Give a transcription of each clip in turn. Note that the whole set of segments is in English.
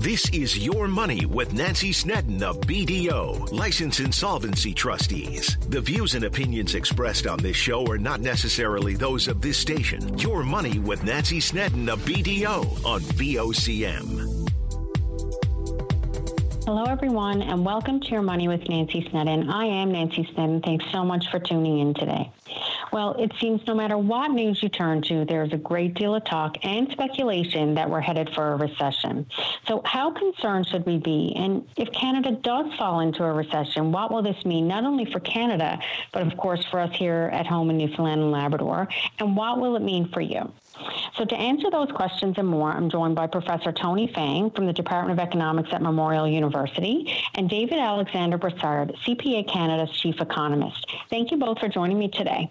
This is Your Money with Nancy Snedden of BDO, License Insolvency Trustees. The views and opinions expressed on this show are not necessarily those of this station. Your Money with Nancy Snedden of BDO on VOCM. Hello, everyone, and welcome to Your Money with Nancy Snedden. I am Nancy Snedden. Thanks so much for tuning in today. Well, it seems no matter what news you turn to, there's a great deal of talk and speculation that we're headed for a recession. So, how concerned should we be? And if Canada does fall into a recession, what will this mean not only for Canada, but of course for us here at home in Newfoundland and Labrador? And what will it mean for you? So, to answer those questions and more, I'm joined by Professor Tony Fang from the Department of Economics at Memorial University and David Alexander Brassard, CPA Canada's chief economist. Thank you both for joining me today.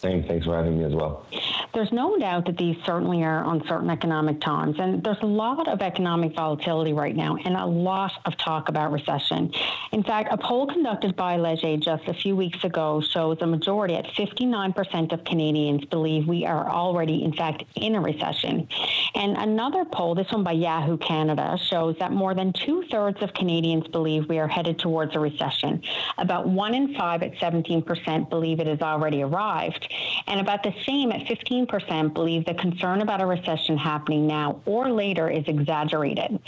Thanks, thanks for having me as well. There's no doubt that these certainly are uncertain economic times, and there's a lot of economic volatility right now and a lot of talk about recession. In fact, a poll conducted by Leger just a few weeks ago shows a majority at 59% of Canadians believe we are already, in fact, in a recession. And another poll, this one by Yahoo Canada, shows that more than two thirds of Canadians believe we are headed towards a recession. About one in five at 17% believe it has already arrived. And about the same at 15% believe the concern about a recession happening now or later is exaggerated.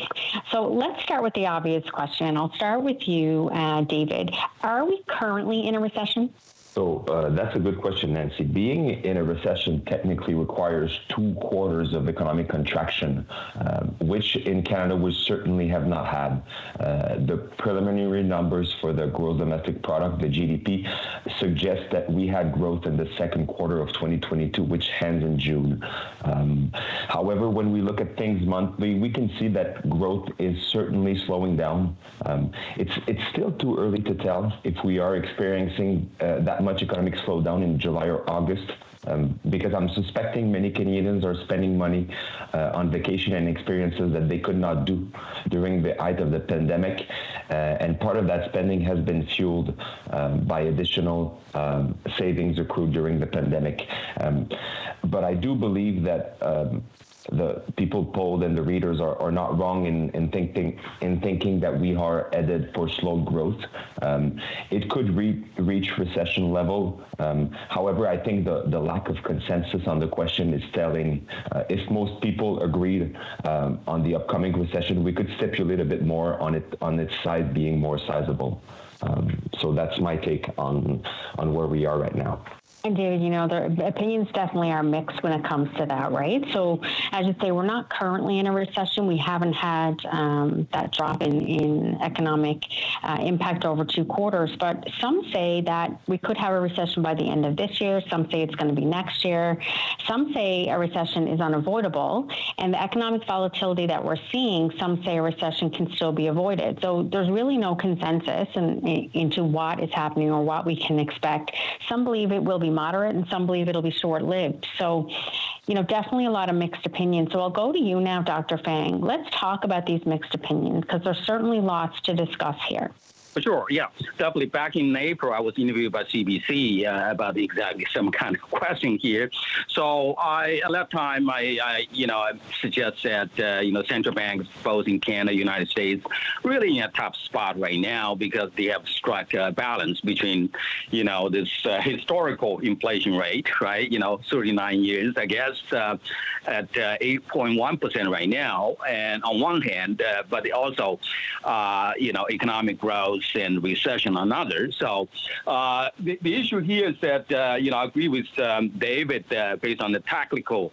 So let's start with the obvious question. I'll start with you, uh, David. Are we currently in a recession? So uh, that's a good question, Nancy. Being in a recession technically requires two quarters of economic contraction, uh, which in Canada we certainly have not had. Uh, the preliminary numbers for the gross domestic product, the GDP, suggest that we had growth in the second quarter of 2022, which ends in June. Um, however, when we look at things monthly, we can see that growth is certainly slowing down. Um, it's it's still too early to tell if we are experiencing uh, much economic slowdown in July or August. Um, because I'm suspecting many Canadians are spending money uh, on vacation and experiences that they could not do during the height of the pandemic. Uh, and part of that spending has been fueled um, by additional um, savings accrued during the pandemic. Um, but I do believe that um, the people polled and the readers are, are not wrong in, in thinking in thinking that we are headed for slow growth. Um, it could re- reach recession level. Um, however, I think the, the lack of consensus on the question is telling. Uh, if most people agreed um, on the upcoming recession, we could stipulate a bit more on it on its size being more sizable. Um, so that's my take on on where we are right now. And David, you know, the opinions definitely are mixed when it comes to that, right? So, as you say, we're not currently in a recession. We haven't had um, that drop in, in economic uh, impact over two quarters. But some say that we could have a recession by the end of this year. Some say it's going to be next year. Some say a recession is unavoidable. And the economic volatility that we're seeing, some say a recession can still be avoided. So, there's really no consensus in, in, into what is happening or what we can expect. Some believe it will be moderate and some believe it'll be short lived. So, you know, definitely a lot of mixed opinions. So I'll go to you now, Dr. Fang. Let's talk about these mixed opinions because there's certainly lots to discuss here. For sure, yeah, definitely. Back in April, I was interviewed by CBC uh, about exactly some kind of question here. So I, at that time, I, I you know, I suggest that uh, you know central banks both in Canada, United States, really in a tough spot right now because they have struck a balance between, you know, this uh, historical inflation rate, right? You know, 39 years, I guess, uh, at 8.1 uh, percent right now, and on one hand, uh, but also, you know, economic growth and recession on others. So uh, the, the, issue here is that, uh, you know, I agree with um, David uh, based on the technical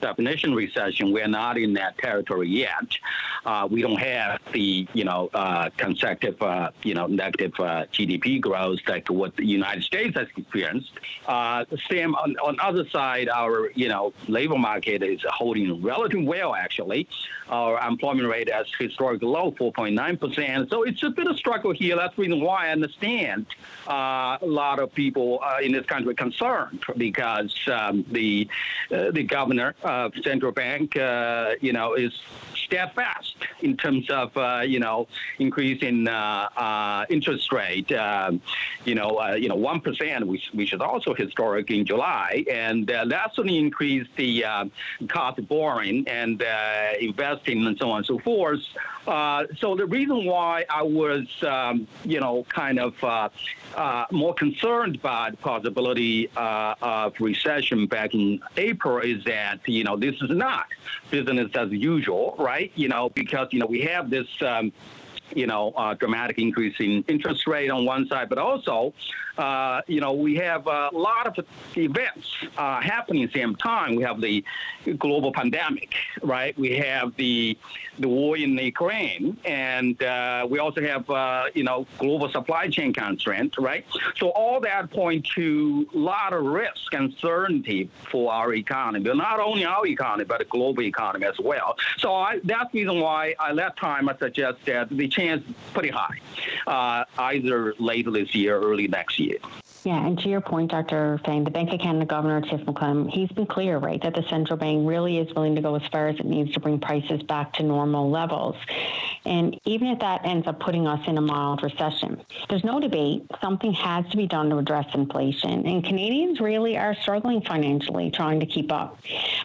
definition recession, we're not in that territory yet. Uh, we don't have the you know uh, consecutive uh, you know negative uh, GDP growth like what the United States has experienced. Uh, same on on other side, our you know labor market is holding relatively well actually. Our employment rate is historically low, 4.9 percent. So it's a bit of struggle here. That's the reason why I understand uh, a lot of people in this country concerned because um, the the governor of central bank, uh, you know, is steadfast in terms of uh, you know increasing uh, uh, interest rate. you know, you know, one percent, which which is also historic in July, and that's only increased the cost of borrowing and investing and so on and so forth. so the reason why I was, um, you know, kind of uh, more concerned by the possibility uh, of recession back in April is that, you know, this is not business as usual, right? You know, because, you know, we have this. Um, you know, uh, dramatic increase in interest rate on one side, but also uh, you know, we have a lot of events uh, happening at the same time. We have the global pandemic, right? We have the the war in Ukraine, and uh, we also have uh, you know global supply chain constraints, right? So all that point to a lot of risk and uncertainty for our economy, but not only our economy, but the global economy as well. So I, that's the reason why at that time I suggest that the chance pretty high, uh, either later this year, or early next year. Yeah, and to your point, Dr. Fang, the Bank of Canada Governor Tiff Macklem, he's been clear, right, that the central bank really is willing to go as far as it needs to bring prices back to normal levels. And even if that ends up putting us in a mild recession, there's no debate. Something has to be done to address inflation. And Canadians really are struggling financially, trying to keep up.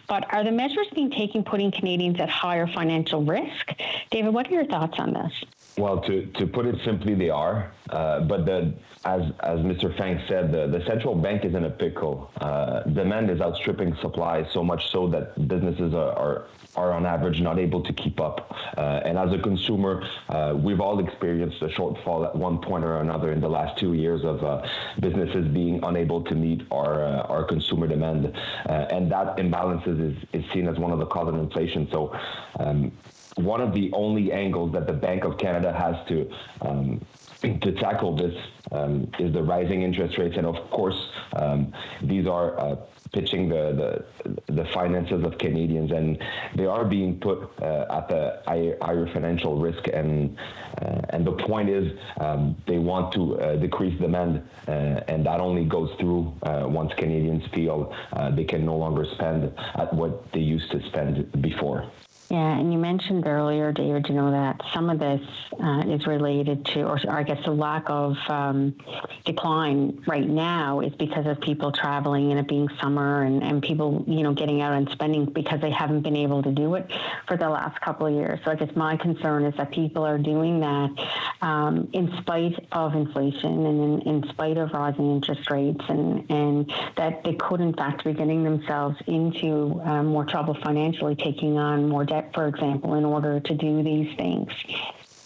But are the measures being taken putting Canadians at higher financial risk? David, what are your thoughts on this? Well, to, to put it simply, they are. Uh, but the, as as Mr. Fang said, the, the central bank is in a pickle. Uh, demand is outstripping supply so much so that businesses are, are, are on average not able to keep up. Uh, and as a consumer, uh, we've all experienced a shortfall at one point or another in the last two years of uh, businesses being unable to meet our our consumer demand, and that imbalances is, is seen as one of the causes of inflation. So. Um, one of the only angles that the Bank of Canada has to um, to tackle this um, is the rising interest rates, and of course, um, these are uh, pitching the, the, the finances of Canadians, and they are being put uh, at the higher financial risk. And uh, and the point is, um, they want to uh, decrease demand, uh, and that only goes through uh, once Canadians feel they can no longer spend at what they used to spend before. Yeah, and you mentioned earlier, David, you know, that some of this uh, is related to, or, or, I guess the lack of um, decline right now is because of people traveling and it being summer and, and people, you know, getting out and spending because they haven't been able to do it for the last couple of years. So I guess my concern is that people are doing that um, in spite of inflation and in, in spite of rising interest rates and, and that they could, in fact, be getting themselves into um, more trouble financially, taking on more debt debt, for example, in order to do these things.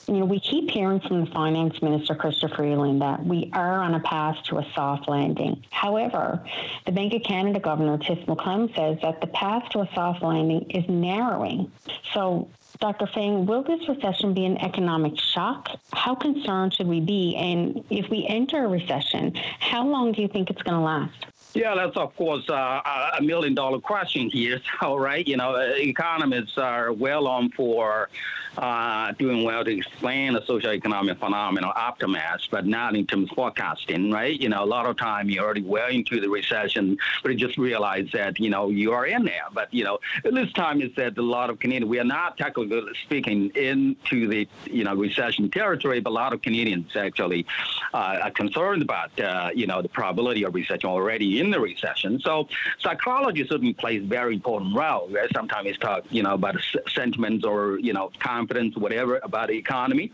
You know, we keep hearing from the finance minister, Chrystia Freeland, that we are on a path to a soft landing. However, the Bank of Canada Governor, Tiff Macklem, says that the path to a soft landing is narrowing. So Dr. Fang, will this recession be an economic shock? How concerned should we be? And if we enter a recession, how long do you think it's going to last? Yeah, that's of course uh, a million dollar question here. So, right, you know, economists are well on for uh, doing well to explain the social economic phenomenon aftermath, but not in terms of forecasting, right? You know, a lot of time you're already well into the recession, but you just realize that, you know, you are in there. But, you know, this time is that a lot of Canadians, we are not technically speaking into the, you know, recession territory, but a lot of Canadians actually uh, are concerned about, uh, you know, the probability of recession already in the recession. So psychology certainly plays a very important role. Right? Sometimes it's talk, you know, about sentiments or, you know, confidence, whatever, about the economy.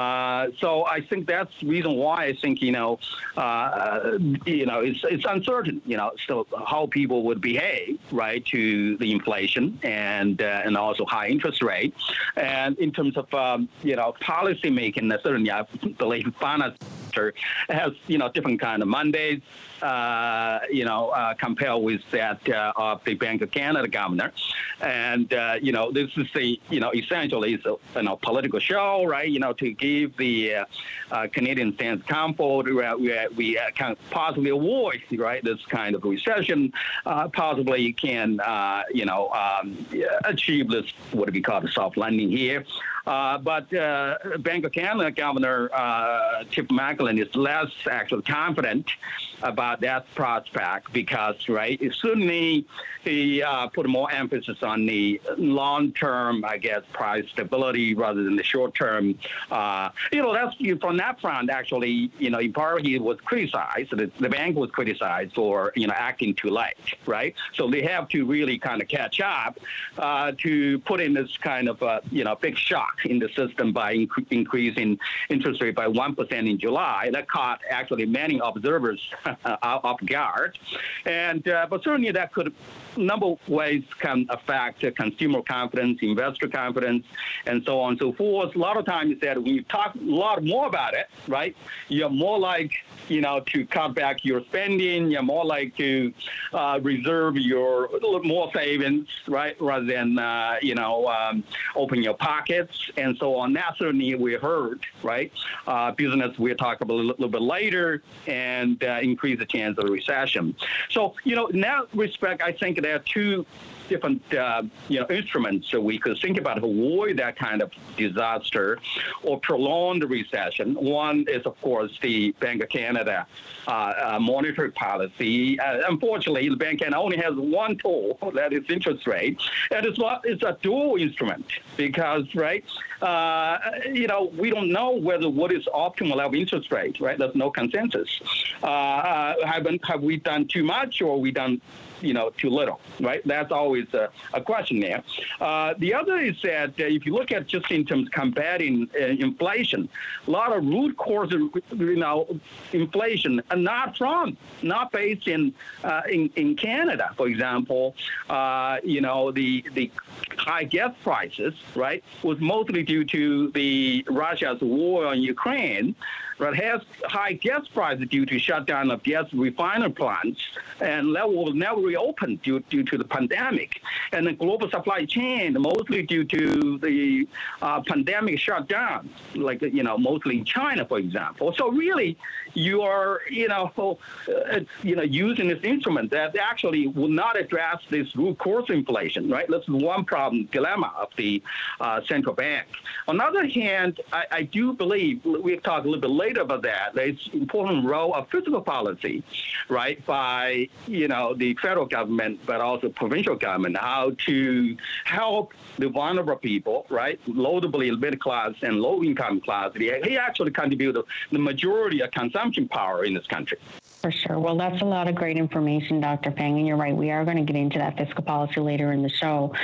Uh, so I think that's the reason why I think, you know, uh, you know, it's, it's uncertain, you know, still how people would behave, right, to the inflation and, uh, and also high interest rate. And in terms of, um, you know, policy making, certainly I believe finance has, you know, different kind of mandates, uh, you know, uh, compared with that uh, of the Bank of Canada governor. And, uh, you know, this is the, you know, essentially it's you know, political show, right? You know, to give the uh, Canadian sense comfort, we, we can possibly avoid, right, this kind of recession, possibly can, you know, um, achieve this, what we call the soft landing here. Uh, but uh, Bank of Canada Governor uh, Tiff Macklem is less actually confident about that prospect because, right, certainly he uh, put more emphasis on the long-term, I guess, price stability rather than the short-term. Uh, you know, that's from that front. Actually, you know, in part he was criticized. The, the bank was criticized for you know acting too late, right? So they have to really kind of catch up to put in this kind of you know big shock in the system by inc- increasing interest rate by 1% in July. That caught actually many observers off guard. And, uh, but certainly that could number of ways can affect consumer confidence, investor confidence, and so on and so forth. A lot of times that when you talk a lot more about it, right, you're more like, you know, to cut back your spending. You're more like to uh, reserve your more savings, right, rather than, uh, you know, um, open your pockets and so on. That certainly we heard, right? Uh, business we'll talk about a little bit later and uh, increase the chance of recession. So, you know, in that respect, I think there are two different uh, you know instruments so we could think about avoid that kind of disaster or prolong the recession. One is of course the Bank of Canada uh, uh, monetary policy. Uh, unfortunately, the Bank of Canada only has one tool that is interest rate, and it's what it's a dual instrument because right uh, you know we don't know whether what is optimal level interest rate right. There's no consensus. Uh, uh, have, have we done too much or we done you know, too little, right? That's always a, a question there. Uh, the other is that uh, if you look at just in terms of combating uh, inflation, a lot of root causes, you know, inflation are not from, not based in uh, in, in Canada, for example. Uh, you know, the the high gas prices, right, was mostly due to the Russia's war on Ukraine but has high gas prices due to shutdown of gas refinery plants, and that will never reopen due, due to the pandemic. And the global supply chain, mostly due to the uh, pandemic shutdown, like, you know, mostly in China, for example. So really, you are, you know, uh, you know, using this instrument that actually will not address this root cause inflation, right? That's one problem, dilemma of the uh, central bank. On the other hand, I, I do believe, we'll talk a little bit later about that, there's important role of fiscal policy, right, by, you know, the federal government, but also provincial government, how to help the vulnerable people, right, loadably middle class and low income class. He actually contribute the majority of consumption power in this country. For sure. Well, that's a lot of great information, Dr. Fang, and you're right. We are going to get into that fiscal policy later in the show.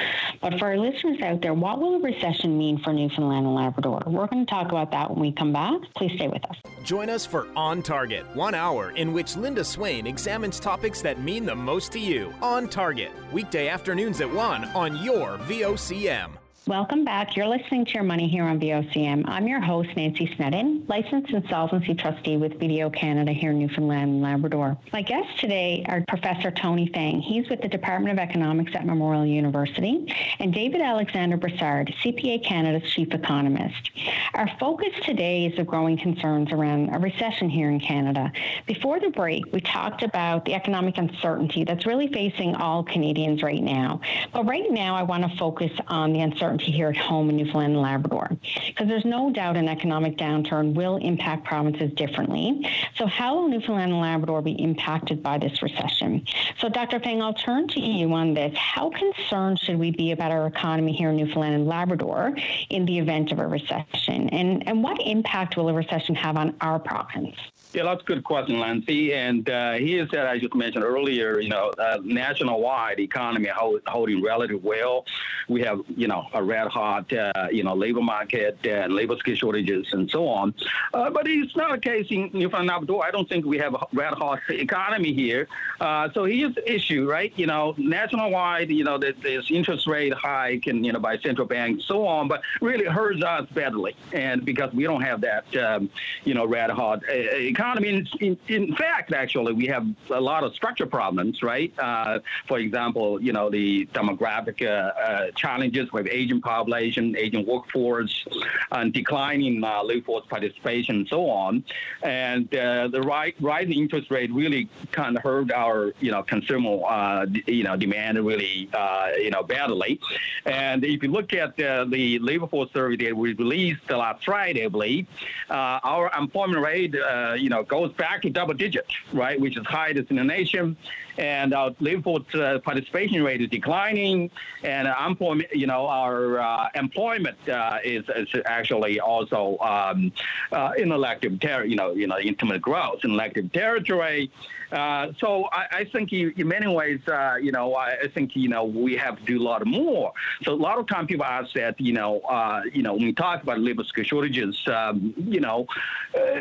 But for our listeners out there, what will a recession mean for Newfoundland and Labrador? We're going to talk about that when we come back. Please stay with us. Join us for On Target, one hour in which Linda Swain examines topics that mean the most to you. On Target, weekday afternoons at 1 on your VOCM. Welcome back. You're listening to Your Money here on VOCM. I'm your host, Nancy Snedden, licensed insolvency trustee with BDO Canada here in Newfoundland and Labrador. My guests today are Professor Tony Fang. He's with the Department of Economics at Memorial University, and David Alexander Brassard, CPA Canada's chief economist. Our focus today is the growing concerns around a recession here in Canada. Before the break, we talked about the economic uncertainty that's really facing all Canadians right now. But right now, I want to focus on the uncertainty uncertainty here at home in Newfoundland and Labrador. Because there's no doubt an economic downturn will impact provinces differently. So, how will Newfoundland and Labrador be impacted by this recession? So, Dr. Fang, I'll turn to you on this. How concerned should we be about our economy here in Newfoundland and Labrador in the event of a recession? And, and what impact will a recession have on our province? Yeah, that's a good question, Nancy. And uh, here said, I just mentioned earlier, you know, uh, national-wide economy hold, holding relatively well. We have, you know, a red hot, uh, you know, labor market and labor skill shortages and so on. Uh, but it's not a case in Newfoundland Labrador. I don't think we have a red hot economy here. Uh, so here's the issue, right? You know, national-wide, you know, there's interest rate hike and, you know, by central bank and so on, but really hurts us badly. And because we don't have that, um, you know, red hot economy economy. In, in, fact, actually, we have a lot of structure problems, right? Uh, for example, you know, the demographic uh, uh, challenges with aging population, aging workforce, and declining uh, labor force participation, and so on. And uh, the rising interest rate really kind of hurt our you know consumer uh, you know demand really uh, you know badly. And if you look at the labor force survey that we released last Friday, I believe, uh, our employment rate uh, you know goes back to double digits, right, which is highest in the nation and our labor force uh, participation rate is declining, and employment, you know, our uh, employment uh, is, is, actually also um, uh, in elective territory, you know, you know, in terms growth in elective territory. Uh, so I, I, think in many ways, uh, you know, I, I, think you know we have to do a lot more. So a lot of time people ask that, you know, uh, you know, when we talk about labor skill shortages, um, you know, uh,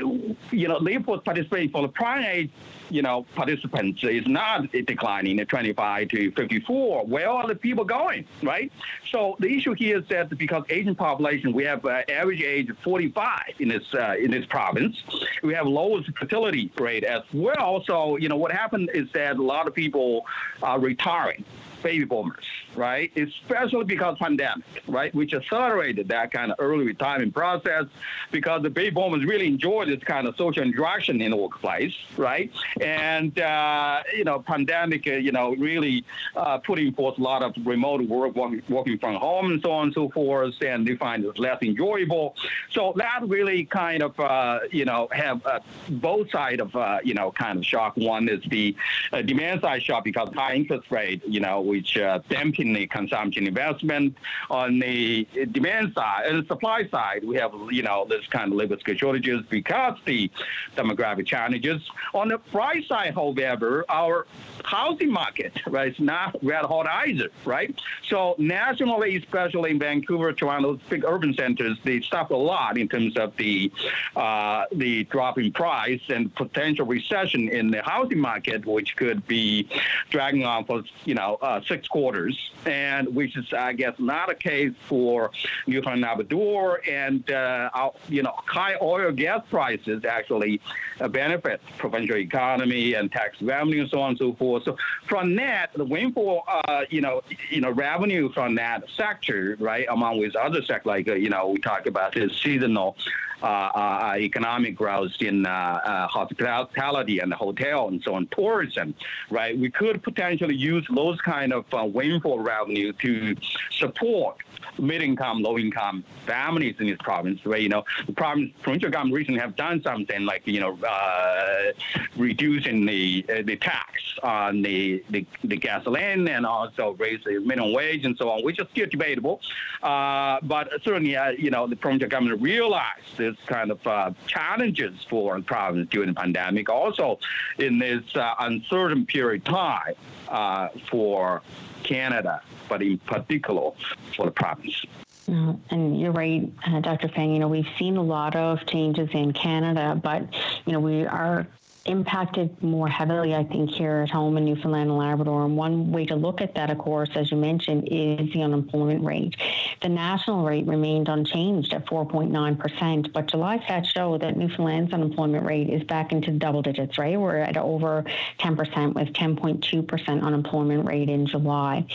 you know, labor participation for the primary, you know, participants is not declining at 25 to 54. Where are the people going, right? So the issue here is that because Asian population, we have uh, average age of 45 in this uh, in this province. We have lowest fertility rate as well. So you know, what happened is that a lot of people are retiring baby boomers, right? Especially because pandemic, right? Which accelerated that kind of early retirement process because the baby boomers really enjoy this kind of social interaction in the workplace, right? And, uh, you know, pandemic, uh, you know, really uh, putting forth a lot of remote work, working, from home and so on and so forth, and they find it less enjoyable. So that really kind of, uh, you know, have uh, both side of, uh, you know, kind of shock. One is the demand side shock because high interest rate, you know, which uh, dampen the consumption investment. On the demand side and the supply side, we have you know this kind of labor skill shortages because the demographic challenges. On the price side, however, our housing market right is not red hot either, right? So nationally, especially in Vancouver, Toronto, big urban centers, they suffer a lot in terms of the uh, the drop in price and potential recession in the housing market, which could be dragging on for you know uh, six quarters, and which is, I guess, not a case for Newfoundland Labrador. And, uh, you know, high oil gas prices actually uh, benefit provincial economy and tax revenue and so on and so forth. So from that, the windfall, uh, you know, you know, revenue from that sector, right, among with other sectors, like, uh, you know, we talk about this seasonal uh, uh, economic growth in uh, hospitality and hotel and so on, tourism, right? We could potentially use those kind of windfall revenue to support mid-income, low-income families in this province, where you know the province, provincial government recently have done something like you know uh, reducing the uh, the tax on the, the, the gasoline and also raise the minimum wage and so on, which is still debatable. Uh, but certainly, uh, you know, the provincial government realized this kind of uh, challenges for province during the pandemic, also in this uh, uncertain period time for Canada, but in particular for the province. Uh, and you're right, uh, Dr. Fang. You know, we've seen a lot of changes in Canada, but you know, we are impacted more heavily, I think, here at home in Newfoundland and Labrador. And one way to look at that, of course, as you mentioned, is the unemployment rate. The national rate remained unchanged at 4.9%, but July stats show that Newfoundland's unemployment rate is back into double digits, right? We're at over 10% with 10.2% unemployment rate in July.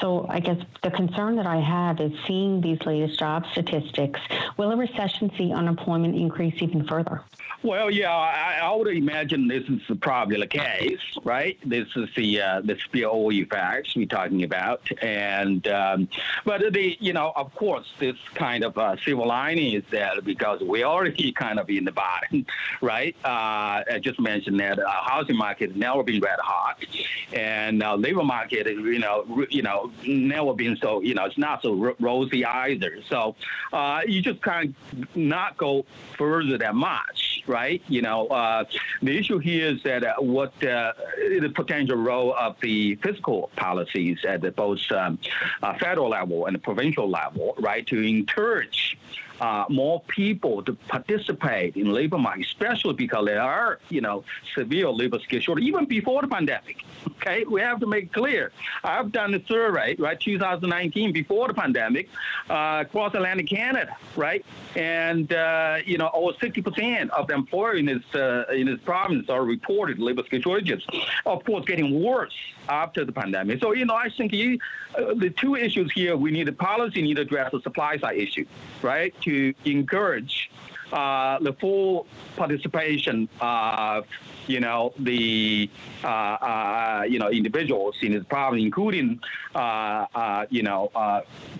So I guess the concern that I have is seeing these latest job statistics. Will a recession see unemployment increase even further? Well, yeah, I, I, would imagine this is probably the case, right? This is the uh, the spillover effects we're talking about, and um, but the you know of course this kind of uh, silver lining is that because we already kind of in the bottom, right? Uh, I just mentioned that uh, housing market never been red hot, and uh, labor market you know you know never been so you know it's not so rosy either. So uh, you just kind of not go further that much right? You know, uh, the issue here is that uh, what uh, the potential role of the fiscal policies at both um, uh, federal level and provincial level, right, to encourage uh, more people to participate in labor market, especially because there are, you know, severe labor skill shortage even before the pandemic. Okay, we have to make clear. I've done a survey, right, 2019 before the pandemic, uh, across Atlantic Canada, right, and uh, you know over 60% of the employers in this uh, in this province are reported labor shortages. Of course, getting worse after the pandemic. So you know, I think you, uh, the two issues here we need a policy need to address the supply side issue, right, to encourage uh, the full participation of you know the uh, uh, you know individuals in this province, including uh, you know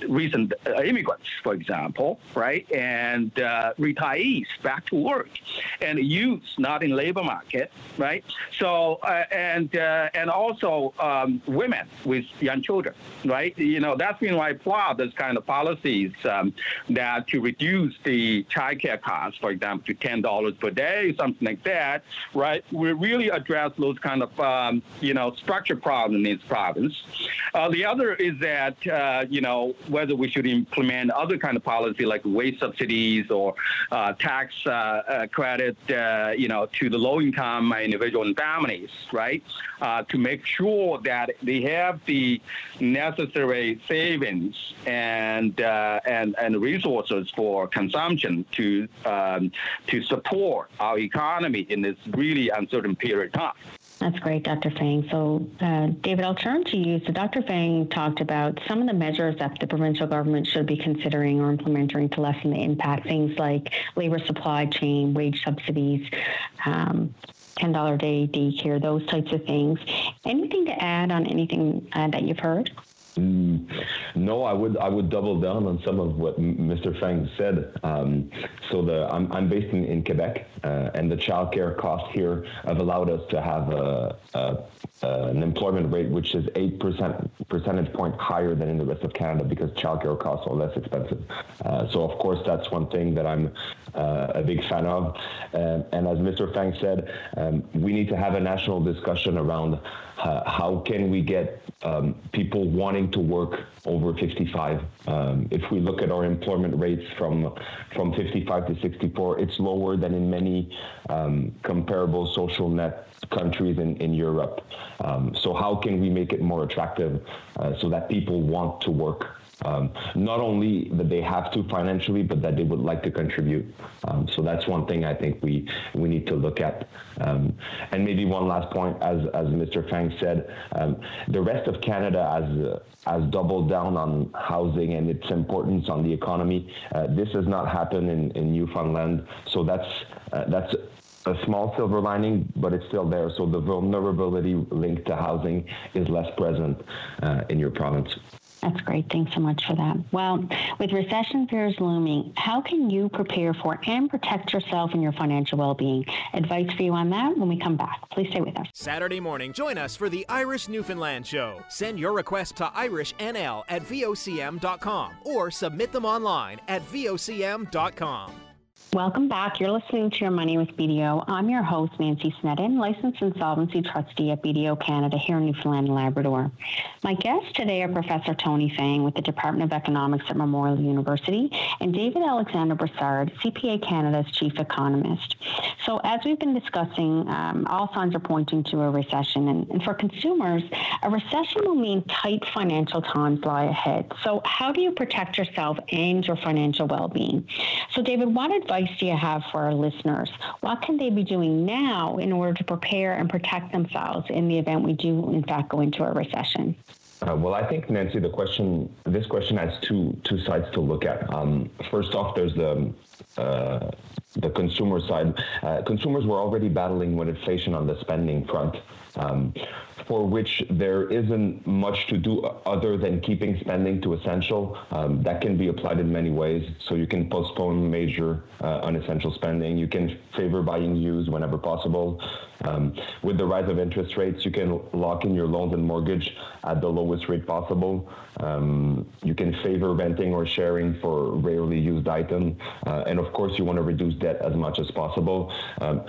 recent immigrants, for example, right, and retirees back to work, and youths not in labor market, right. So and and also um, women with young children, right. You know that's been why I applaud this kind of policies um, that to reduce the childcare costs for example, to ten dollars per day, something like that, right? We really address those kind of um, you know structure problems in this province. Uh, the other is that uh, you know whether we should implement other kind of policy like wage subsidies or uh, tax uh, uh, credit, uh, you know, to the low-income individual and families, right? to make sure that they have the necessary savings and and and resources for consumption to um, to support our economy in this really uncertain period of time. That's great, Dr. Fang. So, uh, David, I'll turn to you. So, Dr. Fang talked about some of the measures that the provincial government should be considering or implementing to lessen the impact, things like labor supply chain, wage subsidies, um, $10 a day daycare, those types of things. Anything to add on anything uh, that you've heard? Mm, no, I would I would double down on some of what Mr. Fang said. Um, so the I'm, I'm based in, in Quebec, uh, and the childcare costs here have allowed us to have a, a, an employment rate which is eight percent percentage point higher than in the rest of Canada because childcare costs are less expensive. Uh, so of course that's one thing that I'm uh, a big fan of. Uh, and as Mr. Fang said, um, we need to have a national discussion around uh, how can we get um, people wanting to work over 55. Um, if we look at our employment rates from from 55 to 64, it's lower than in many um, comparable social net countries in, in Europe. Um, so how can we make it more attractive uh, so that people want to work um, not only that they have to financially, but that they would like to contribute. Um, so that's one thing I think we we need to look at. Um, and maybe one last point, as as Mr. Fang said, um, the rest of Canada has uh, has doubled down on housing and its importance on the economy. Uh, this has not happened in, in Newfoundland, so that's uh, that's a small silver lining, but it's still there. So the vulnerability linked to housing is less present uh, in your province. That's great. Thanks so much for that. Well, with recession fears looming, how can you prepare for and protect yourself and your financial well being? Advice for you on that when we come back. Please stay with us. Saturday morning, join us for the Irish Newfoundland Show. Send your request to IrishNL at VOCM.com or submit them online at VOCM.com. Welcome back. You're listening to Your Money with BDO. I'm your host, Nancy Snedden, licensed insolvency trustee at BDO Canada here in Newfoundland and Labrador. My guests today are Professor Tony Fang with the Department of Economics at Memorial University and David Alexander Brassard, CPA Canada's chief economist. So, as we've been discussing, um, all signs are pointing to a recession. And, and for consumers, a recession will mean tight financial times lie ahead. So, how do you protect yourself and your financial well being? So, David, what advice advice do you have for our listeners? What can they be doing now in order to prepare and protect themselves in the event we do, in fact, go into a recession? Uh, well, I think Nancy, the question, this question has two two sides to look at. Um, first off, there's the uh, the consumer side. Uh, consumers were already battling with inflation on the spending front. Um, for which there isn't much to do other than keeping spending to essential. Um, that can be applied in many ways. So you can postpone major uh, unessential spending. You can favor buying used whenever possible. Um, with the rise of interest rates, you can lock in your loans and mortgage at the lowest rate possible. Um, you can favor renting or sharing for rarely used items. Uh, and of course, you want to reduce debt as much as possible. Um,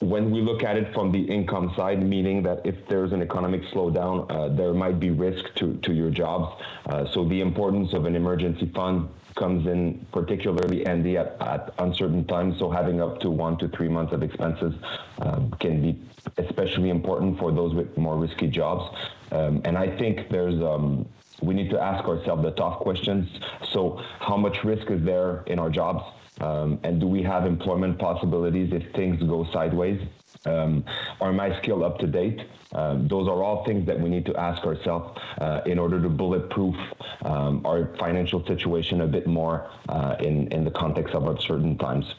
when we look at it from the income side, meaning that if there's an economic slowdown, uh, there might be risk to, to your jobs. Uh, so the importance of an emergency fund comes in particularly handy at, at uncertain times. So having up to one to three months of expenses um, can be especially important for those with more risky jobs. Um, and I think there's um, we need to ask ourselves the tough questions. So how much risk is there in our jobs? Um, and do we have employment possibilities if things go sideways? Um, are my skills up to date? Um, those are all things that we need to ask ourselves uh, in order to bulletproof um, our financial situation a bit more uh, in, in the context of uncertain times.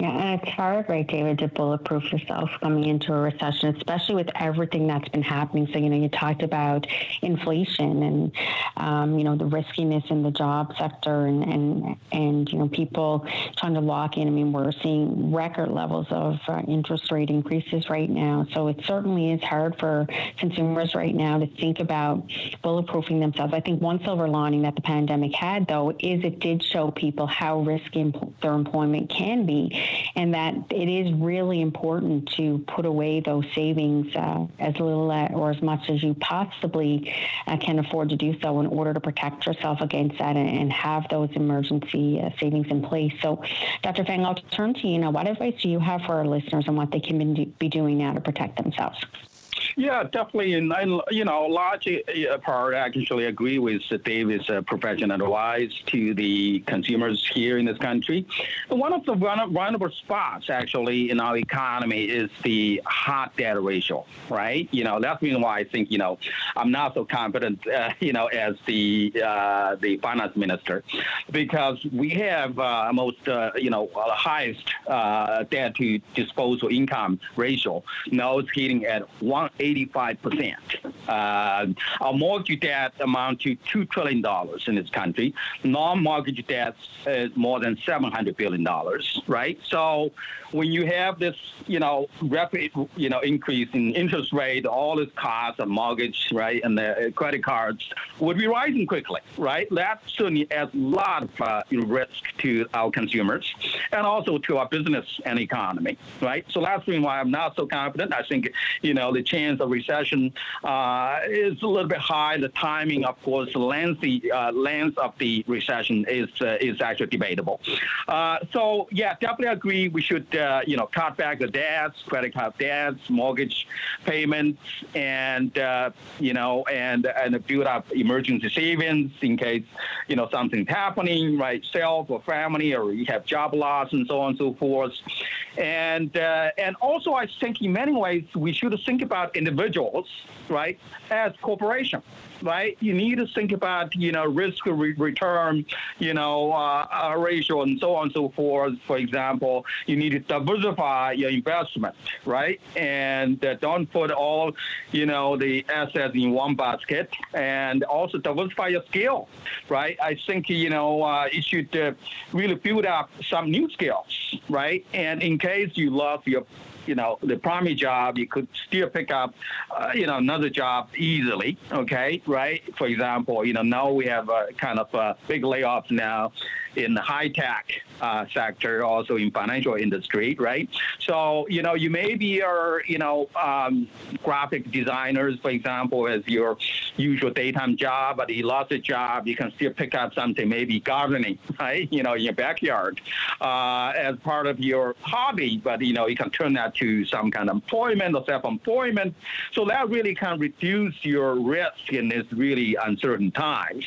Yeah, and it's hard, right, David, to bulletproof yourself coming into a recession, especially with everything that's been happening. So, you know, you talked about inflation and, um, you know, the riskiness in the job sector and, and, and, you know, people trying to lock in. I mean, we're seeing record levels of uh, interest rate increases right now. So it certainly is hard for consumers right now to think about bulletproofing themselves. I think one silver lining that the pandemic had, though, is it did show people how risky their employment can be and that it is really important to put away those savings uh, as little uh, or as much as you possibly uh, can afford to do so in order to protect yourself against that and, and have those emergency uh, savings in place. So, Dr. Fang, I'll turn to you now. What advice do you have for our listeners on what they can be doing now to protect themselves? Yeah, definitely. And, and you know, large uh, part I actually agree with David's uh, professional advice to the consumers here in this country. One of the vulnerable spots actually in our economy is the hot debt ratio, right? You know, that's reason why I think, you know, I'm not so confident, uh, you know, as the uh, the finance minister, because we have uh, most, uh, you know, the highest debt to disposal income ratio. Now it's hitting at one 85%. Uh, our mortgage debt amount to $2 trillion in this country. Non-mortgage debt is more than $700 billion, right? So when you have this, you know, rapid, you know, increase in interest rate, all this costs of mortgage, right, and the credit cards would be rising quickly, right? That certainly adds a lot of uh, risk to our consumers and also to our business and economy, right? So that's why I'm not so confident. I think, you know, the chance of recession uh, is a little bit high. The timing, of course, the length, the uh, length of the recession is uh, is actually debatable. Uh, so yeah, definitely agree. We should uh, you know cut back the debts, credit card debts, mortgage payments, and uh, you know and and build up emergency savings in case you know something's happening, right? Self or family, or you have job loss and so on and so forth. And and also, I think in many ways we should think about individuals, right, as corporation right? You need to think about, you know, risk re- return, you know, uh, uh, ratio and so on and so forth. For example, you need to diversify your investment, right? And uh, don't put all, you know, the assets in one basket and also diversify your skill, right? I think, you know, uh, you should uh, really build up some new skills, right? And in case you lost your you know, the primary job, you could still pick up, uh, you know, another job easily. Okay, right? For example, you know, now we have a kind of a big layoffs now in the high tech uh, sector, also in financial industry, right? So you know, you maybe are you know um, graphic designers, for example, as your usual daytime job, but you lost a job, you can still pick up something, maybe gardening, right? You know, in your backyard uh, as part of your hobby, but you know, you can turn that to some kind of employment or self-employment. So that really can reduce your risk in this really uncertain times.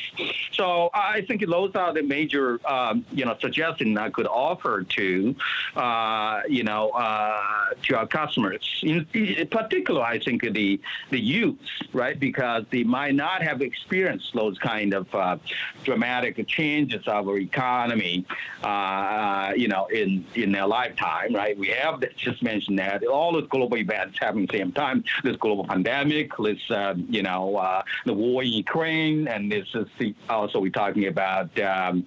So I think those are the major. Uh, um, you know, suggestion I could offer to, uh, you know, uh, to our customers. In, in, particular, I think the the youth, right, because they might not have experienced those kind of uh, dramatic changes of our economy, uh, you know, in in their lifetime, right? We have just mentioned that all the global events happening at the same time. This global pandemic, this, um, you know, uh, the war in Ukraine, and this is the, also we're talking about. Um,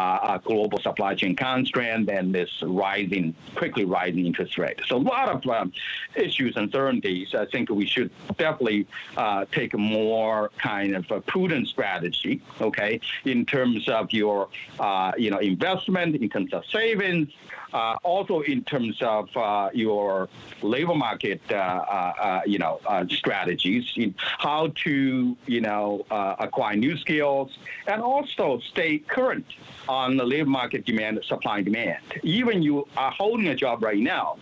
uh, global supply chain constraint and this rising, quickly rising interest rate. So a lot of um, issues and uncertainties. I think we should definitely uh, take a more kind of a prudent strategy, okay, in terms of your, uh, you know, investment, in terms of savings, uh, also in terms of uh, your labor market, uh, uh, uh you know, uh, strategies, how to, you know, acquire new skills, and also stay current on the labor market demand, supply and demand. Even you are holding a job right now,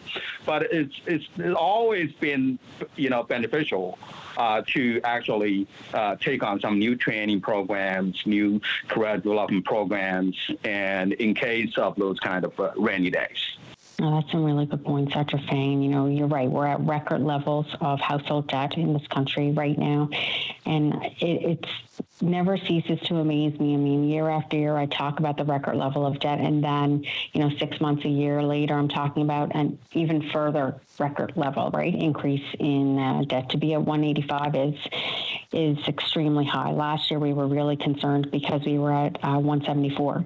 but it's it's, it's always been, you know, beneficial uh, to actually uh, take on some new training programs, new career development programs, and in case of those kind of uh, rainy days. Oh, that's some really good points, Dr. Fang. You know, you're right. We're at record levels of household debt in this country right now, and it, it's never ceases to amaze me. I mean, year after year, I talk about the record level of debt, and then, you know, six months, a year later, I'm talking about an even further record level, right? Increase in uh, debt to be at 185 is is extremely high. Last year, we were really concerned because we were at uh, 174.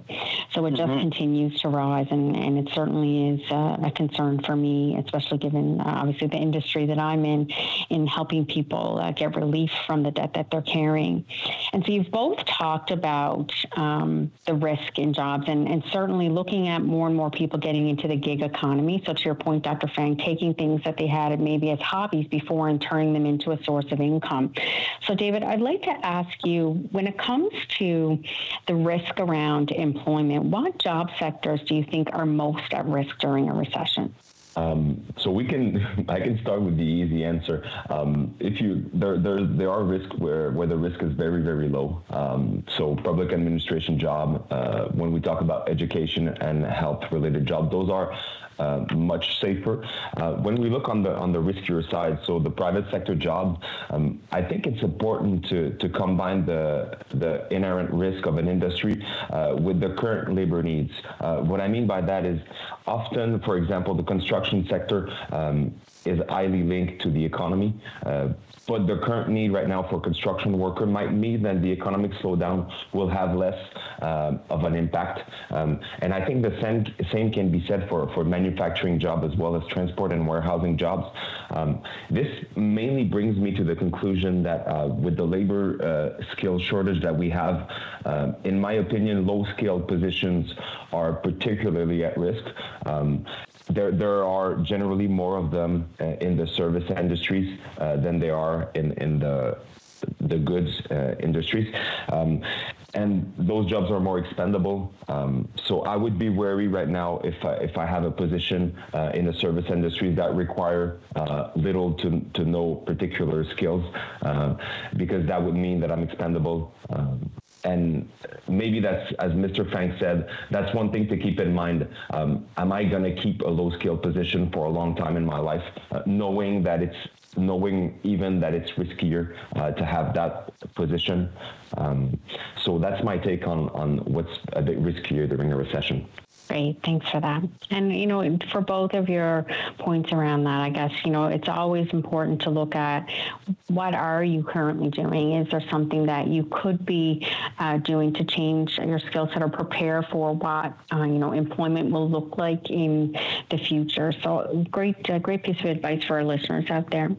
So it mm-hmm. just continues to rise, and, and it certainly is uh, a concern for me, especially given uh, obviously the industry that I'm in, in helping people uh, get relief from the debt that they're carrying. And so you've both talked about um, the risk in jobs and, and certainly looking at more and more people getting into the gig economy. So to your point, Dr. Fang, taking things that they had maybe as hobbies before and turning them into a source of income. So David, I'd like to ask you, when it comes to the risk around employment, what job sectors do you think are most at risk during a recession? Um, so we can, I can start with the easy answer. Um, if you, there, there, there are risks where, where the risk is very, very low. Um, so public administration job, uh, when we talk about education and health related job, those are uh, much safer. Uh, when we look on the on the riskier side, so the private sector job, um, I think it's important to to combine the the inherent risk of an industry uh, with the current labor needs. Uh, what I mean by that is often, for example, the construction sector. Um, is highly linked to the economy. Uh, but the current need right now for construction worker might mean that the economic slowdown will have less uh, of an impact. Um, and I think the same, same can be said for, for manufacturing jobs as well as transport and warehousing jobs. Um, this mainly brings me to the conclusion that uh, with the labor uh, skill shortage that we have, uh, in my opinion, low skilled positions are particularly at risk. Um, there, there are generally more of them uh, in the service industries uh, than there are in, in the the goods uh, industries. Um, and those jobs are more expendable. Um, so I would be wary right now if I, if I have a position uh, in the service industries that require uh, little to, to no particular skills, uh, because that would mean that I'm expendable. Um, and maybe that's as Mr. Fang said, that's one thing to keep in mind. Um, am I going to keep a low skill position for a long time in my life, uh, knowing that it's knowing even that it's riskier uh, to have that position. Um, so that's my take on on what's a bit riskier during a recession. Great. Thanks for that. And, you know, for both of your points around that, I guess, you know, it's always important to look at what are you currently doing? Is there something that you could be uh, doing to change your skill set or prepare for what, uh, you know, employment will look like in the future? So great, uh, great piece of advice for our listeners out there.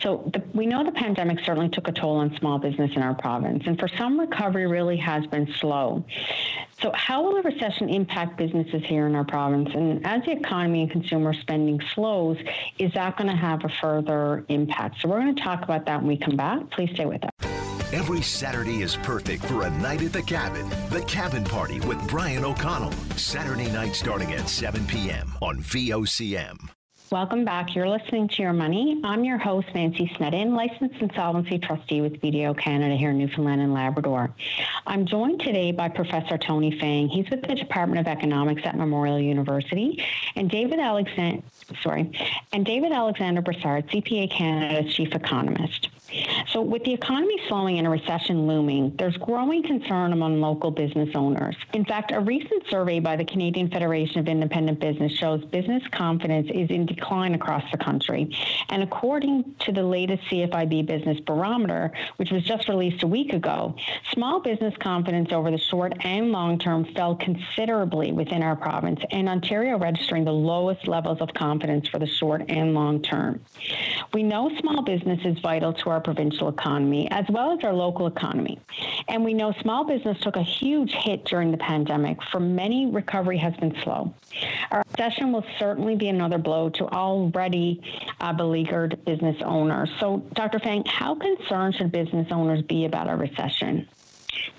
So the, we know the pandemic certainly took a toll on small business in our province, and for some recovery really has been slow. So how will a recession impact businesses here in our province? And as the economy and consumer spending slows, is that going to have a further impact? So we're going to talk about that when we come back. Please stay with us. Every Saturday is perfect for a night at the cabin. The Cabin Party with Brian O'Connell. Saturday night starting at 7 p.m. on VOCM. Welcome back. You're listening to Your Money. I'm your host, Nancy Snedden, licensed insolvency trustee with BDO Canada here in Newfoundland and Labrador. I'm joined today by Professor Tony Fang. He's with the Department of Economics at Memorial University, and David Alexander, sorry, and David Alexander Brassard, CPA Canada's chief economist. So, with the economy slowing and a recession looming, there's growing concern among local business owners. In fact, a recent survey by the Canadian Federation of Independent Business shows business confidence is in decline across the country. And according to the latest CFIB Business Barometer, which was just released a week ago, small business confidence over the short and long term fell considerably within our province, and Ontario registering the lowest levels of confidence for the short and long term. We know small business is vital to our provincial economy as well as our local economy. And we know small business took a huge hit during the pandemic. For many, recovery has been slow. Our recession will certainly be another blow to already uh, beleaguered business owners. So, Dr. Fang, how concerned should business owners be about a recession?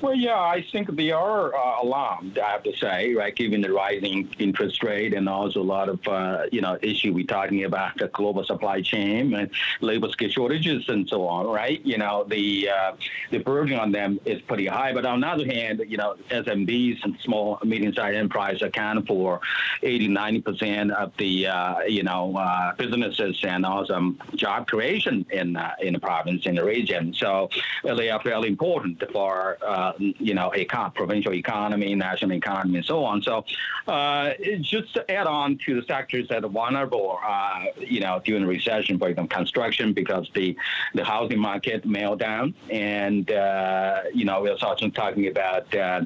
Well, yeah, I think they are uh, alarmed. I have to say, right, given the rising interest rate and also a lot of uh, you know issue we're talking about the global supply chain and labor skill shortages and so on, right? You know, the uh, the burden on them is pretty high. But on the other hand, you know, SMBs and small medium-sized enterprise account for 80, 90 percent of the uh, you know uh, businesses and also job creation in uh, in the province in the region. So they are fairly important for uh, you know, a provincial economy, national economy, and so on. So, uh, just to add on to the sectors that are vulnerable, uh, you know, during the recession, for example, construction, because the the housing market meltdown, and uh, you know, we're also talking about uh,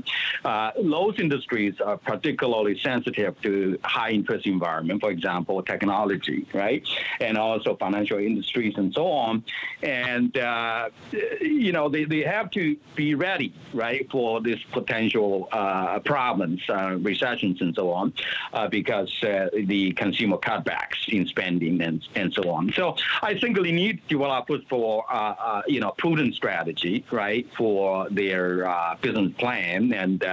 uh, those industries are particularly sensitive to high interest environment. For example, technology, right, and also financial industries and so on. And you know, they, they have to be ready right, for this potential uh, problems, uh, recessions, and so on, uh, because uh, the consumer cutbacks in spending and, and so on. So I think they need to develop for uh, uh, you know prudent strategy, right, for their business plan and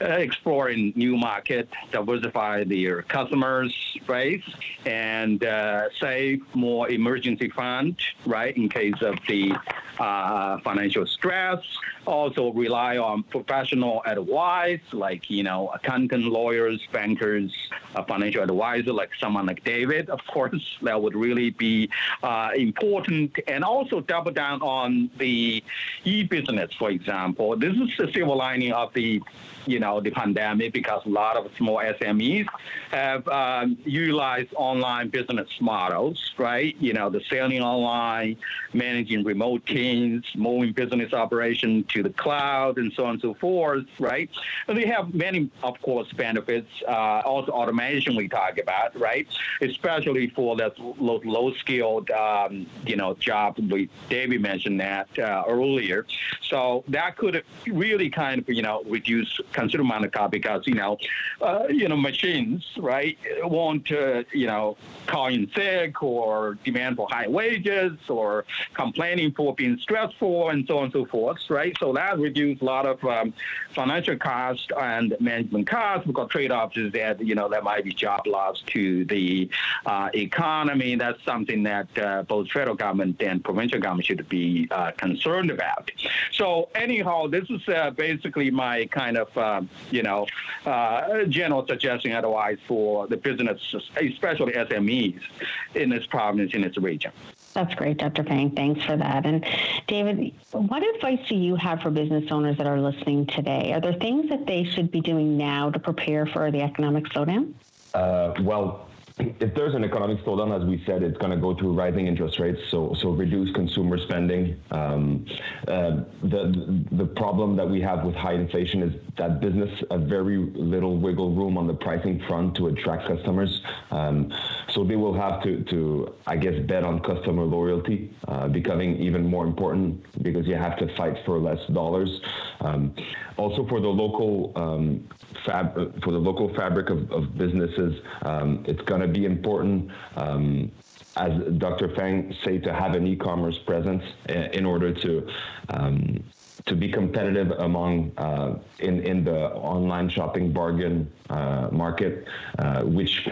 exploring new market, diversify their customers base, and save more emergency fund, right, in case of the financial stress. Also rely on professional advice, like you know, accountant, lawyers, bankers, a financial advisor, like someone like David. Of course, that would really be uh, important, and also double down on the e-business, for example. This is the silver lining of the you know, the pandemic because a lot of small SMEs have um, utilized online business models, right? You know, the selling online, managing remote teams, moving business operation to the cloud, and so on and so forth, right? And they have many, of course, benefits. Uh, also, automation we talk about, right? Especially for that low, low skilled, um, you know, job. We David mentioned that uh, earlier. So that could really kind of, you know, reduce considerable amount of cost because you know, uh, you know, machines right won't you know call in sick or demand for high wages or complaining for being stressful and so on and so forth, right? So that reduces a lot of um, financial cost and management costs because trade-offs is that you know there might be job loss to the uh, economy. That's something that uh, both federal government and provincial government should be uh, concerned about. So anyhow, this is uh, basically my kind of um, you know, uh, general suggestion otherwise for the business, especially SMEs in this province, in this region. That's great, Dr. Fang. Thanks for that. And David, what advice do you have for business owners that are listening today? Are there things that they should be doing now to prepare for the economic slowdown? Uh, well, if there's an economic slowdown, as we said, it's going to go through rising interest rates, so so reduce consumer spending. Um, uh, the the problem that we have with high inflation is that business have very little wiggle room on the pricing front to attract customers. Um, so they will have to to I guess bet on customer loyalty uh, becoming even more important because you have to fight for less dollars. Um, also for the local um, fab for the local fabric of, of businesses, um, it's going to be important. Um, as Dr. Fang say, to have an e-commerce presence in order to um, to be competitive among uh, in in the online shopping bargain uh, market, uh, which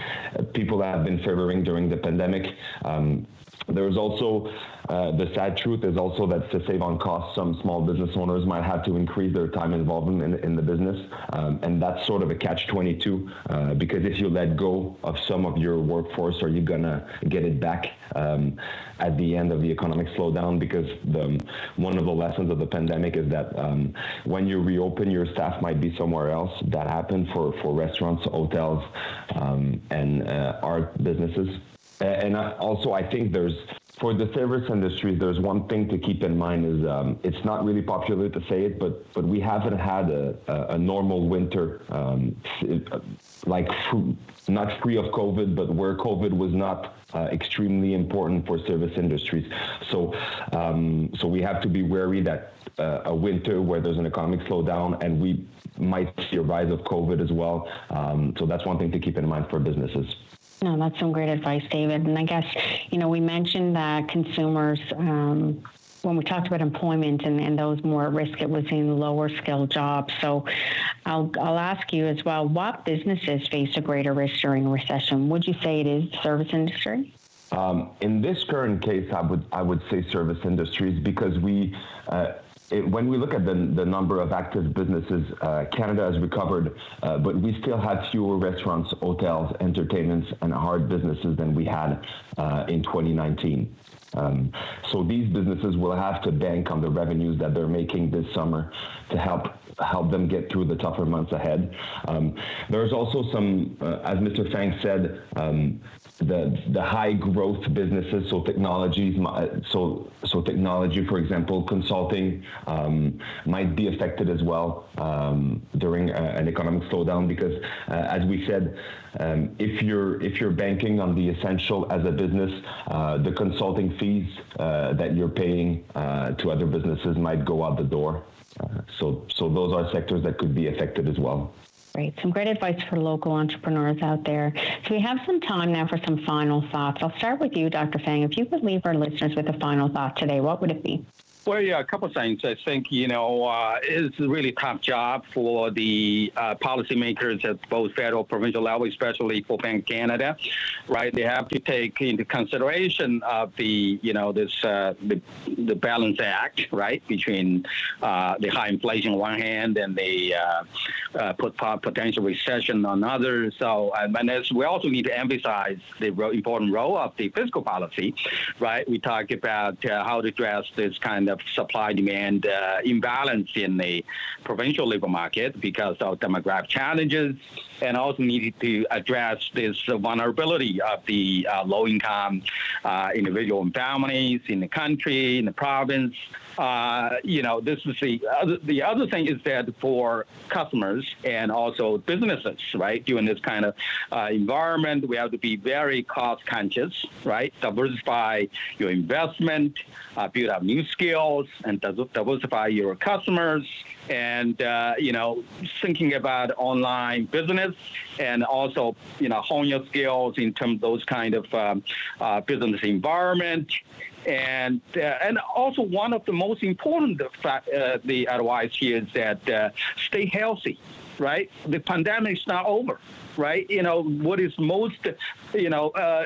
people have been favoring during the pandemic. Um, there's also uh, the sad truth is also that to save on costs, some small business owners might have to increase their time involvement in, in the business. Um, and that's sort of a catch 22 uh, because if you let go of some of your workforce, are you to get it back um, at the end of the economic slowdown? Because the, one of the lessons of the pandemic is that um, when you reopen, your staff might be somewhere else. That happened for, for restaurants, hotels, um, and uh, art businesses. And also I think there's for the service industry, there's one thing to keep in mind is um, it's not really popular to say it, but but we haven't had a, a, a normal winter, um, like not free of COVID, but where COVID was not uh, extremely important for service industries. So um, so we have to be wary that uh, a winter where there's an economic slowdown and we might see a rise of COVID as well. Um, so that's one thing to keep in mind for businesses. No, that's some great advice, David. And I guess, you know, we mentioned that consumers, um, when we talked about employment and, and those more at risk, it was in lower skilled jobs. So I'll, I'll ask you as well what businesses face a greater risk during recession? Would you say it is the service industry? Um, in this current case, I would I would say service industries because we uh, it, when we look at the, the number of active businesses, uh, Canada has recovered, uh, but we still have fewer restaurants, hotels, entertainments, and hard businesses than we had uh, in 2019. Um, so these businesses will have to bank on the revenues that they're making this summer to help help them get through the tougher months ahead. Um, there's also some, uh, as Mr. Fang said, um, the the high growth businesses, so technologies, so so technology, for example, consulting um, might be affected as well um, during a, an economic slowdown because, uh, as we said, um, if you're if you're banking on the essential as a business, uh, the consulting fees uh, that you're paying uh, to other businesses might go out the door. Uh, so so those are sectors that could be affected as well. Great. Some great advice for local entrepreneurs out there. So we have some time now for some final thoughts. I'll start with you, Dr. Fang. If you could leave our listeners with a final thought today, what would it be? Well, yeah, a couple of things. I think, you know, uh, it's a really tough job for the uh, policymakers at both federal, provincial level, especially for Bank Canada, right? They have to take into consideration of the, you know, this, uh, the, the balance act, right, between uh, the high inflation on one hand and the uh, uh, put potential recession on others. So, and as we also need to emphasize the important role of the fiscal policy, right? We talk about how to address this kind of supply demand uh, imbalance in the provincial labor market because of demographic challenges and also needed to address this vulnerability of the uh, low income uh, individual and families in the country, in the province. Uh, you know, this is the other, the other thing is that for customers and also businesses, right, during this kind of uh, environment, we have to be very cost conscious, right? Diversify your investment, uh, build up new skills, and diversify your customers and uh, you know thinking about online business and also you know hone your skills in terms of those kind of um, uh, business environment and uh, and also one of the most important fact, uh, the advice here is that uh, stay healthy right the pandemic is not over right? You know, what is most, you know, uh,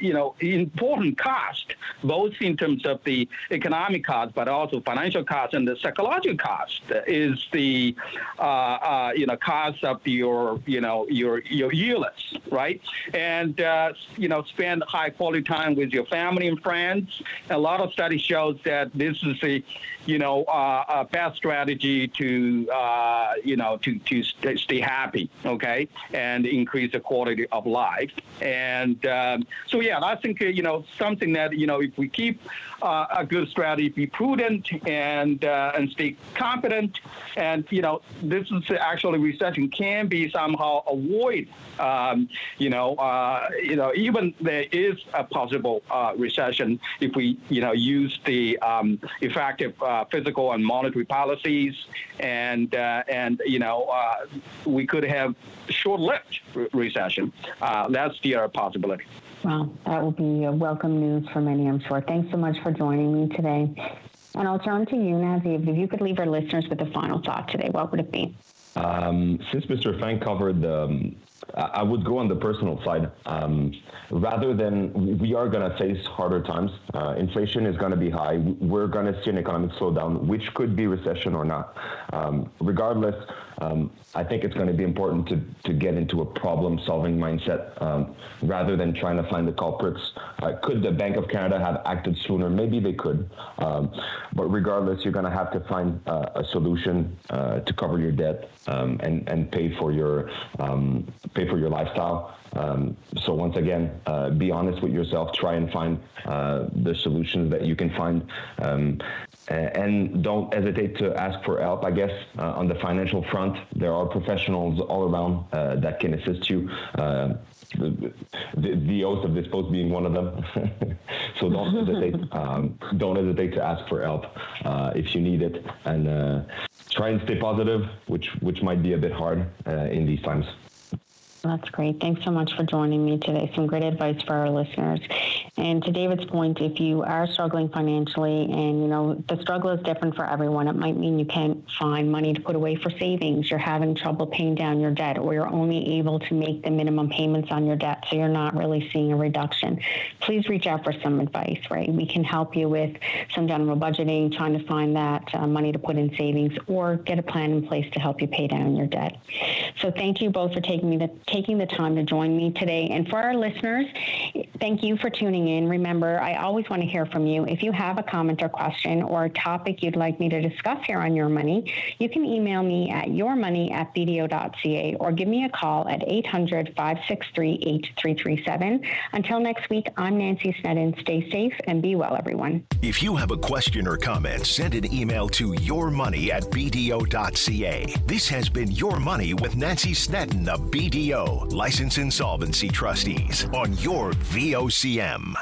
you know, important cost, both in terms of the economic cost, but also financial cost and the psychological cost is the, uh, uh, you know, cost of your, you know, your your illness, right? And uh, you know, spend high quality time with your family and friends. A lot of studies shows that this is a, you know, uh, a best strategy to, uh, you know, to to stay happy, okay, and increase the quality of life. And um, so, yeah, I think, uh, you know, something that, you know, if we keep uh, a good strategy, be prudent and uh, and stay confident, and, you know, this is actually recession can be somehow avoid, um, you know, uh, you know, even there is a possible uh, recession if we, you know, use the um, effective uh, fiscal and monetary policies and, and you know, we could have short-lived re- recession. Uh, that's the other possibility. Well, that will be a welcome news for many, I'm sure. Thanks so much for joining me today. And I'll turn to you, Nazeeb. If you could leave our listeners with a final thought today, what would it be? Um, since Mr. Fang covered um, I would go on the personal side. Um, rather than we are going to face harder times, uh, inflation is going to be high. We're going to see an economic slowdown, which could be recession or not. Um, regardless, Um, I think it's going to be important to, to get into a problem solving mindset um, rather than trying to find the culprits. Uh, could the Bank of Canada have acted sooner? Maybe they could. Um, but regardless, you're going to have to find uh, a solution uh, to cover your debt um, and, and pay for your um, pay for your lifestyle. Um, so once again, uh, be honest with yourself. Try and find uh, the solutions that you can find, and don't hesitate to ask for help. I guess uh, on the financial front, there are professionals all around uh, that can assist you. Uh, the, the, the, oath of this post being one of them. so don't hesitate. Um, don't hesitate to ask for help uh, if you need it, and try and stay positive, which which might be a bit hard in these times. That's great. Thanks so much for joining me today. Some great advice for our listeners. And to David's point, if you are struggling financially and, you know, the struggle is different for everyone, it might mean you can't find money to put away for savings. You're having trouble paying down your debt, or you're only able to make the minimum payments on your debt. So you're not really seeing a reduction. Please reach out for some advice, right? We can help you with some general budgeting, trying to find that uh, money to put in savings, or get a plan in place to help you pay down your debt. So thank you both for taking me the taking the time to join me today. And for our listeners, thank you for tuning in. Remember, I always want to hear from you. If you have a comment or question or a topic you'd like me to discuss here on Your Money, you can email me at yourmoney at bdo.ca or give me a call at 800 563 8337. Until next week, I'm Nancy Sneddon. Stay safe and be well, everyone. If you have a question or comment, send an email to yourmoney at bdo.ca. This has been Your Money with Nancy Sneddon of BDO, License Insolvency Trustees, on your VOCM.